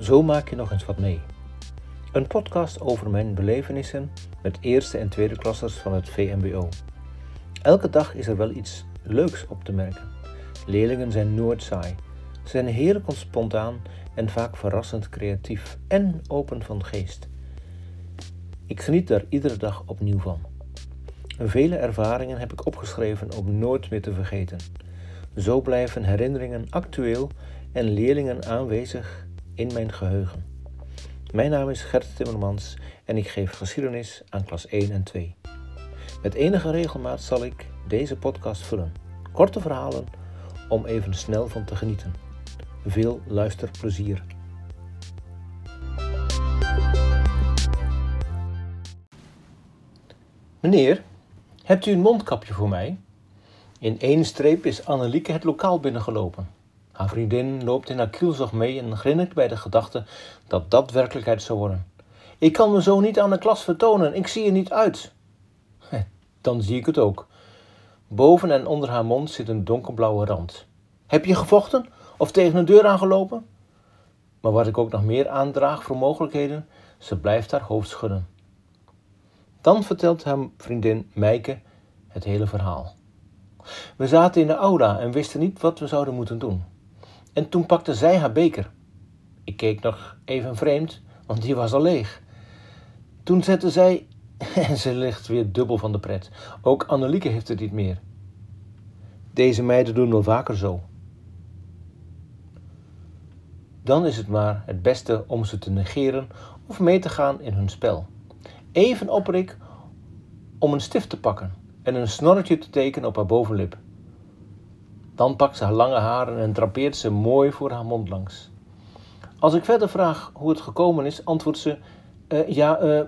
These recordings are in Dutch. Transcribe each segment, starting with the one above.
Zo maak je nog eens wat mee. Een podcast over mijn belevenissen met eerste en tweede klassers van het VMBO. Elke dag is er wel iets leuks op te merken. Leerlingen zijn nooit saai. Ze zijn heerlijk spontaan en vaak verrassend creatief en open van geest. Ik geniet daar iedere dag opnieuw van. Vele ervaringen heb ik opgeschreven om nooit meer te vergeten. Zo blijven herinneringen actueel en leerlingen aanwezig in mijn geheugen. Mijn naam is Gert Timmermans en ik geef geschiedenis aan klas 1 en 2. Met enige regelmaat zal ik deze podcast vullen. Korte verhalen om even snel van te genieten. Veel luisterplezier. Meneer, hebt u een mondkapje voor mij? In één streep is Annelieke het lokaal binnengelopen. Haar vriendin loopt in haar kielzog mee en grinnikt bij de gedachte dat dat werkelijkheid zou worden. Ik kan me zo niet aan de klas vertonen, ik zie er niet uit. Dan zie ik het ook. Boven en onder haar mond zit een donkerblauwe rand. Heb je gevochten of tegen een deur aangelopen? Maar wat ik ook nog meer aandraag voor mogelijkheden, ze blijft haar hoofd schudden. Dan vertelt haar vriendin Meike het hele verhaal. We zaten in de aula en wisten niet wat we zouden moeten doen. En toen pakte zij haar beker. Ik keek nog even vreemd, want die was al leeg. Toen zette zij, en ze ligt weer dubbel van de pret. Ook Annelieke heeft het niet meer. Deze meiden doen wel vaker zo. Dan is het maar het beste om ze te negeren of mee te gaan in hun spel. Even oprik om een stift te pakken en een snorretje te tekenen op haar bovenlip. Dan pakt ze haar lange haren en drapeert ze mooi voor haar mond langs. Als ik verder vraag hoe het gekomen is, antwoordt ze: uh, Ja, uh, uh,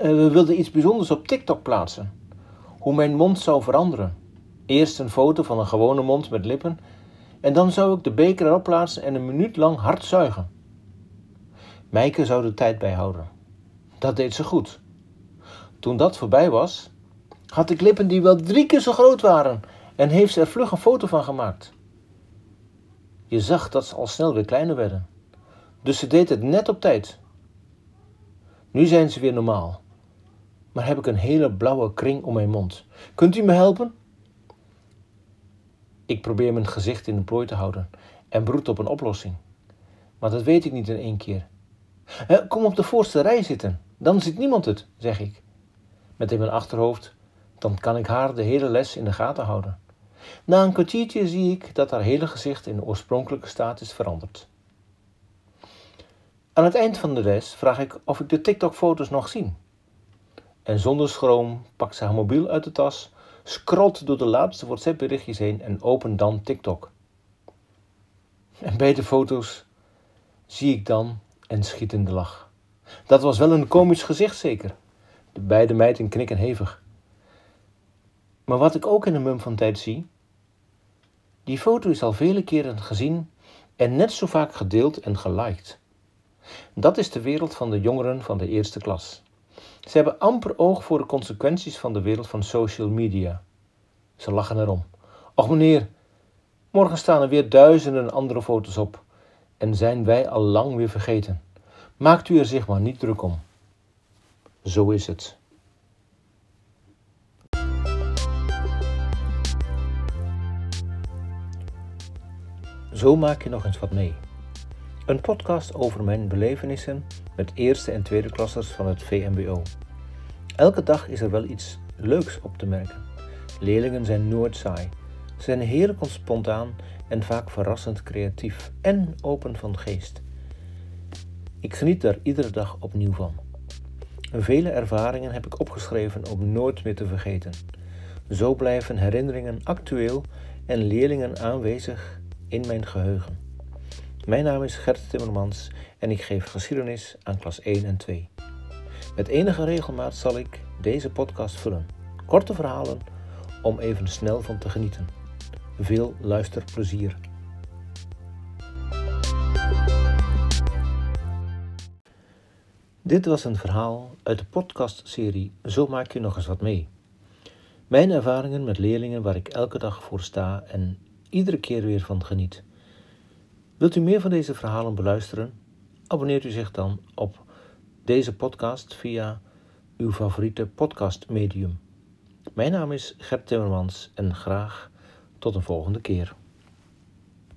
we wilden iets bijzonders op TikTok plaatsen. Hoe mijn mond zou veranderen. Eerst een foto van een gewone mond met lippen, en dan zou ik de beker erop plaatsen en een minuut lang hard zuigen. Meike zou de tijd bijhouden. Dat deed ze goed. Toen dat voorbij was, had ik lippen die wel drie keer zo groot waren en heeft ze er vlug een foto van gemaakt. Je zag dat ze al snel weer kleiner werden. Dus ze deed het net op tijd. Nu zijn ze weer normaal. Maar heb ik een hele blauwe kring om mijn mond. Kunt u me helpen? Ik probeer mijn gezicht in de plooi te houden en broed op een oplossing. Maar dat weet ik niet in één keer. Kom op de voorste rij zitten, dan ziet niemand het, zeg ik. Met in mijn achterhoofd, dan kan ik haar de hele les in de gaten houden. Na een kwartiertje zie ik dat haar hele gezicht in de oorspronkelijke staat is veranderd. Aan het eind van de les vraag ik of ik de TikTok-foto's nog zie. En zonder schroom pakt ze haar mobiel uit de tas, scrolt door de laatste WhatsApp-berichtjes heen en opent dan TikTok. En bij de foto's zie ik dan een schietende lach. Dat was wel een komisch gezicht zeker. De beide meiden knikken hevig. Maar wat ik ook in een mum van tijd zie, die foto is al vele keren gezien en net zo vaak gedeeld en geliked. Dat is de wereld van de jongeren van de eerste klas. Ze hebben amper oog voor de consequenties van de wereld van social media. Ze lachen erom. Och meneer, morgen staan er weer duizenden andere foto's op en zijn wij al lang weer vergeten. Maakt u er zich maar niet druk om. Zo is het. Zo maak je nog eens wat mee. Een podcast over mijn belevenissen met eerste en tweede klassers van het VMBO. Elke dag is er wel iets leuks op te merken. Leerlingen zijn nooit saai. Ze zijn heerlijk spontaan en vaak verrassend creatief en open van geest. Ik geniet daar iedere dag opnieuw van. Vele ervaringen heb ik opgeschreven om nooit meer te vergeten. Zo blijven herinneringen actueel en leerlingen aanwezig in mijn geheugen. Mijn naam is Gert Timmermans en ik geef geschiedenis aan klas 1 en 2. Met enige regelmaat zal ik deze podcast vullen. Korte verhalen om even snel van te genieten. Veel luisterplezier. Dit was een verhaal uit de podcastserie Zo maak je nog eens wat mee. Mijn ervaringen met leerlingen waar ik elke dag voor sta en iedere keer weer van geniet. Wilt u meer van deze verhalen beluisteren? abonneert u zich dan op deze podcast via uw favoriete podcastmedium. Mijn naam is Gert Timmermans en graag tot een volgende keer.